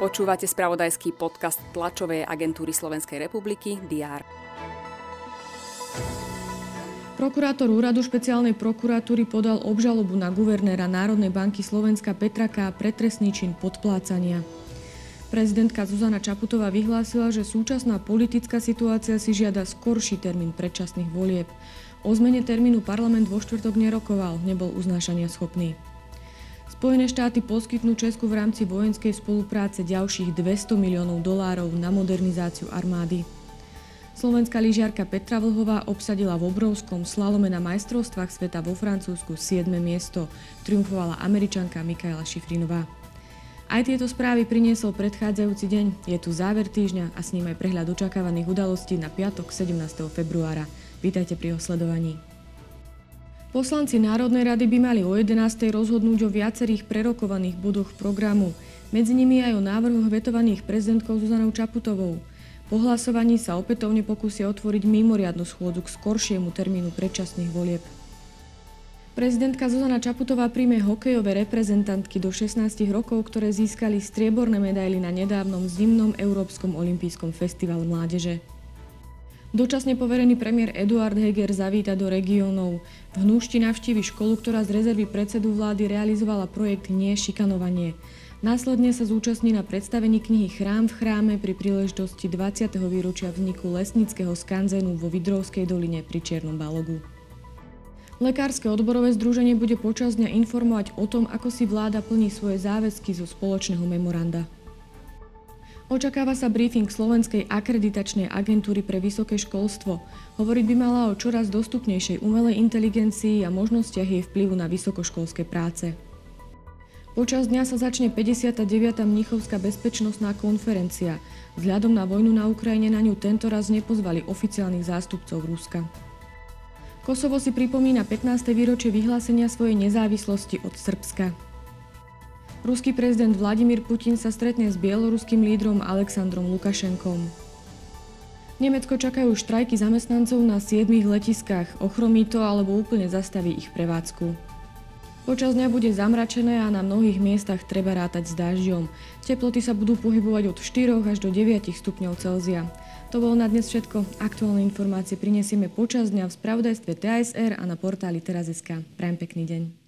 Počúvate spravodajský podcast tlačovej agentúry Slovenskej republiky DR. Prokurátor úradu špeciálnej prokuratúry podal obžalobu na guvernéra Národnej banky Slovenska Petra K. pre trestný čin podplácania. Prezidentka Zuzana Čaputová vyhlásila, že súčasná politická situácia si žiada skorší termín predčasných volieb. O zmene termínu parlament vo štvrtok nerokoval, nebol uznášania schopný. Spojené štáty poskytnú Česku v rámci vojenskej spolupráce ďalších 200 miliónov dolárov na modernizáciu armády. Slovenská lyžiarka Petra Vlhová obsadila v obrovskom slalome na majstrovstvách sveta vo Francúzsku 7. miesto. Triumfovala američanka Mikaela Šifrinová. Aj tieto správy priniesol predchádzajúci deň. Je tu záver týždňa a s ním aj prehľad očakávaných udalostí na piatok 17. februára. Vítajte pri jeho sledovaní. Poslanci Národnej rady by mali o 11. rozhodnúť o viacerých prerokovaných bodoch programu, medzi nimi aj o návrhoch vetovaných prezidentkou Zuzanou Čaputovou. Po hlasovaní sa opätovne pokúsia otvoriť mimoriadnu schôdzu k skoršiemu termínu predčasných volieb. Prezidentka Zuzana Čaputová príjme hokejové reprezentantky do 16 rokov, ktoré získali strieborné medaily na nedávnom zimnom Európskom olympijskom festivale mládeže. Dočasne poverený premiér Eduard Heger zavíta do regiónov. V Hnúšti navštívi školu, ktorá z rezervy predsedu vlády realizovala projekt Nie šikanovanie. Následne sa zúčastní na predstavení knihy Chrám v chráme pri príležitosti 20. výročia vzniku lesnického skanzenu vo Vidrovskej doline pri Čiernom Balogu. Lekárske odborové združenie bude počas dňa informovať o tom, ako si vláda plní svoje záväzky zo spoločného memoranda. Očakáva sa briefing Slovenskej akreditačnej agentúry pre vysoké školstvo. Hovoriť by mala o čoraz dostupnejšej umelej inteligencii a možnostiach jej vplyvu na vysokoškolské práce. Počas dňa sa začne 59. Mnichovská bezpečnostná konferencia. Vzhľadom na vojnu na Ukrajine na ňu tento raz nepozvali oficiálnych zástupcov Ruska. Kosovo si pripomína 15. výročie vyhlásenia svojej nezávislosti od Srbska. Ruský prezident Vladimír Putin sa stretne s bieloruským lídrom Aleksandrom Lukašenkom. Nemecko čakajú štrajky zamestnancov na 7 letiskách, ochromí to alebo úplne zastaví ich prevádzku. Počas dňa bude zamračené a na mnohých miestach treba rátať s dažďom. Teploty sa budú pohybovať od 4 až do 9 stupňov Celzia. To bolo na dnes všetko. Aktuálne informácie prinesieme počas dňa v spravodajstve TASR a na portáli teraz.sk. Prajem pekný deň.